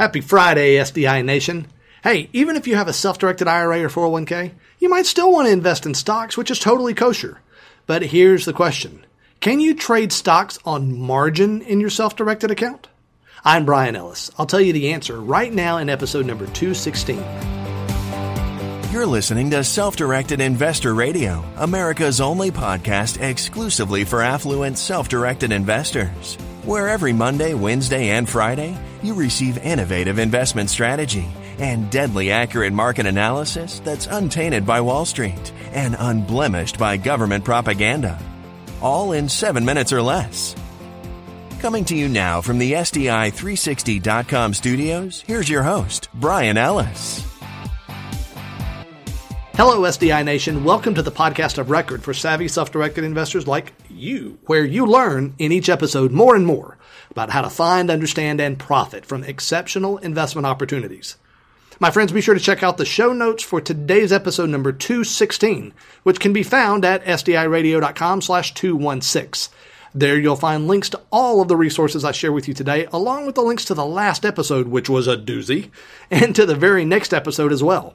Happy Friday, SDI Nation. Hey, even if you have a self directed IRA or 401k, you might still want to invest in stocks, which is totally kosher. But here's the question Can you trade stocks on margin in your self directed account? I'm Brian Ellis. I'll tell you the answer right now in episode number 216. You're listening to Self Directed Investor Radio, America's only podcast exclusively for affluent self directed investors. Where every Monday, Wednesday, and Friday, you receive innovative investment strategy and deadly accurate market analysis that's untainted by Wall Street and unblemished by government propaganda. All in seven minutes or less. Coming to you now from the SDI360.com studios, here's your host, Brian Ellis. Hello, SDI Nation. Welcome to the podcast of record for savvy self directed investors like you, where you learn in each episode more and more about how to find, understand, and profit from exceptional investment opportunities. My friends, be sure to check out the show notes for today's episode number 216, which can be found at sdiradio.com slash 216. There you'll find links to all of the resources I share with you today, along with the links to the last episode, which was a doozy, and to the very next episode as well.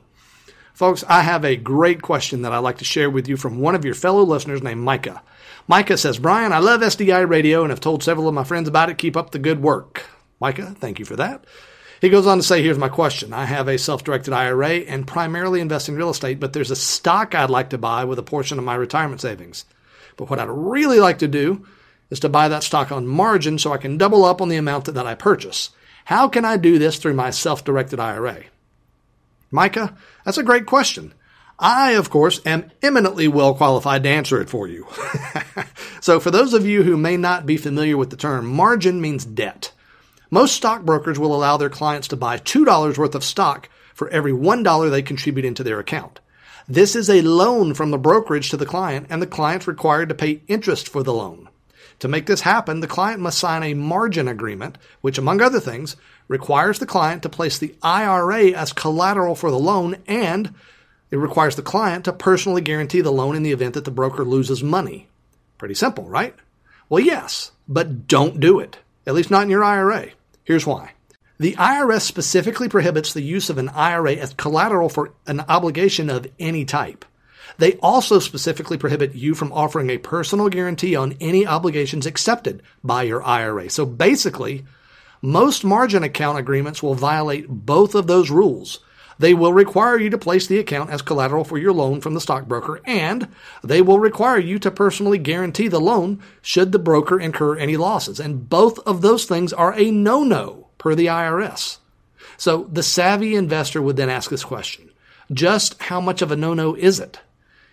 Folks, I have a great question that I'd like to share with you from one of your fellow listeners named Micah. Micah says, Brian, I love SDI radio and have told several of my friends about it. Keep up the good work. Micah, thank you for that. He goes on to say, here's my question. I have a self-directed IRA and primarily invest in real estate, but there's a stock I'd like to buy with a portion of my retirement savings. But what I'd really like to do is to buy that stock on margin so I can double up on the amount that, that I purchase. How can I do this through my self-directed IRA? Micah, that's a great question. I, of course, am eminently well qualified to answer it for you. so, for those of you who may not be familiar with the term, margin means debt. Most stockbrokers will allow their clients to buy $2 worth of stock for every $1 they contribute into their account. This is a loan from the brokerage to the client, and the client's required to pay interest for the loan. To make this happen, the client must sign a margin agreement, which, among other things, requires the client to place the IRA as collateral for the loan and it requires the client to personally guarantee the loan in the event that the broker loses money. Pretty simple, right? Well, yes, but don't do it. At least not in your IRA. Here's why. The IRS specifically prohibits the use of an IRA as collateral for an obligation of any type. They also specifically prohibit you from offering a personal guarantee on any obligations accepted by your IRA. So basically, most margin account agreements will violate both of those rules. They will require you to place the account as collateral for your loan from the stockbroker, and they will require you to personally guarantee the loan should the broker incur any losses. And both of those things are a no no per the IRS. So the savvy investor would then ask this question Just how much of a no no is it?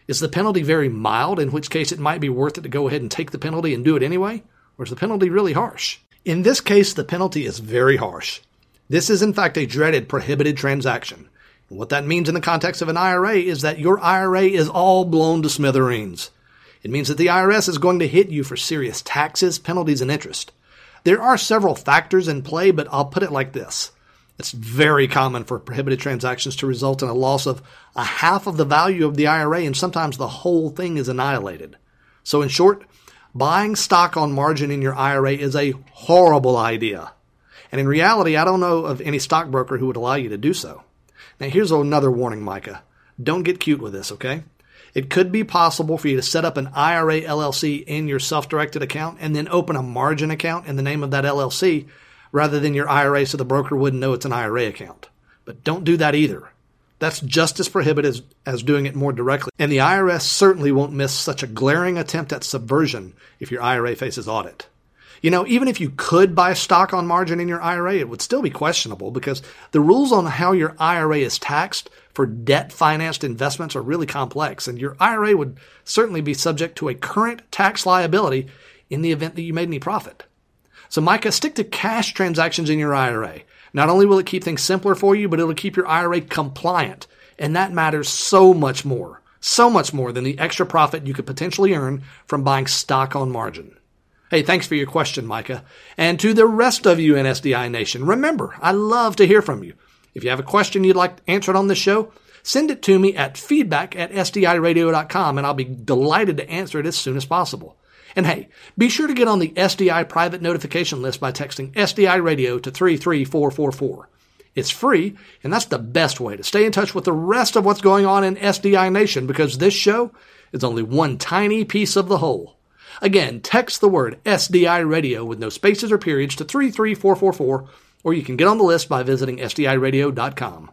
Is the penalty very mild, in which case it might be worth it to go ahead and take the penalty and do it anyway? Or is the penalty really harsh? In this case, the penalty is very harsh. This is, in fact, a dreaded prohibited transaction. And what that means in the context of an IRA is that your IRA is all blown to smithereens. It means that the IRS is going to hit you for serious taxes, penalties, and interest. There are several factors in play, but I'll put it like this. It's very common for prohibited transactions to result in a loss of a half of the value of the IRA, and sometimes the whole thing is annihilated. So, in short, buying stock on margin in your IRA is a horrible idea. And in reality, I don't know of any stockbroker who would allow you to do so. Now, here's another warning, Micah. Don't get cute with this, okay? It could be possible for you to set up an IRA LLC in your self directed account and then open a margin account in the name of that LLC rather than your IRA so the broker wouldn't know it's an IRA account. But don't do that either. That's just as prohibitive as, doing it more directly. And the IRS certainly won't miss such a glaring attempt at subversion if your IRA faces audit. You know, even if you could buy stock on margin in your IRA, it would still be questionable because the rules on how your IRA is taxed for debt financed investments are really complex, and your IRA would certainly be subject to a current tax liability in the event that you made any profit. So Micah, stick to cash transactions in your IRA. Not only will it keep things simpler for you, but it'll keep your IRA compliant. And that matters so much more. So much more than the extra profit you could potentially earn from buying stock on margin. Hey, thanks for your question, Micah. And to the rest of you in SDI Nation, remember, I love to hear from you. If you have a question you'd like answered on this show, send it to me at feedback at sdiradio.com and I'll be delighted to answer it as soon as possible. And hey, be sure to get on the SDI private notification list by texting SDI radio to 33444. It's free, and that's the best way to stay in touch with the rest of what's going on in SDI Nation because this show is only one tiny piece of the whole. Again, text the word SDI Radio with no spaces or periods to 33444, or you can get on the list by visiting SDIRadio.com.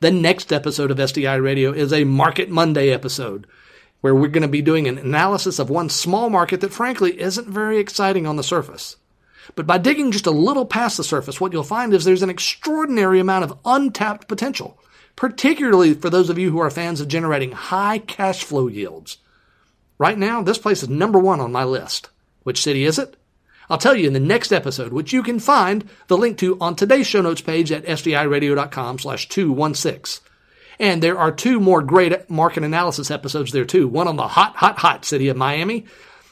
The next episode of SDI Radio is a Market Monday episode where we're going to be doing an analysis of one small market that frankly isn't very exciting on the surface. But by digging just a little past the surface, what you'll find is there's an extraordinary amount of untapped potential, particularly for those of you who are fans of generating high cash flow yields. Right now, this place is number one on my list. Which city is it? I'll tell you in the next episode, which you can find the link to on today's show notes page at sdiradio.com slash 216. And there are two more great market analysis episodes there too. One on the hot, hot, hot city of Miami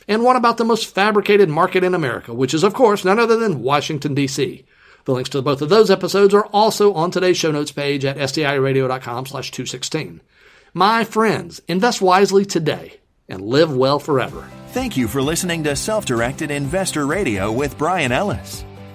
and one about the most fabricated market in America, which is of course none other than Washington DC. The links to both of those episodes are also on today's show notes page at sdiradio.com slash 216. My friends, invest wisely today and live well forever. Thank you for listening to Self Directed Investor Radio with Brian Ellis.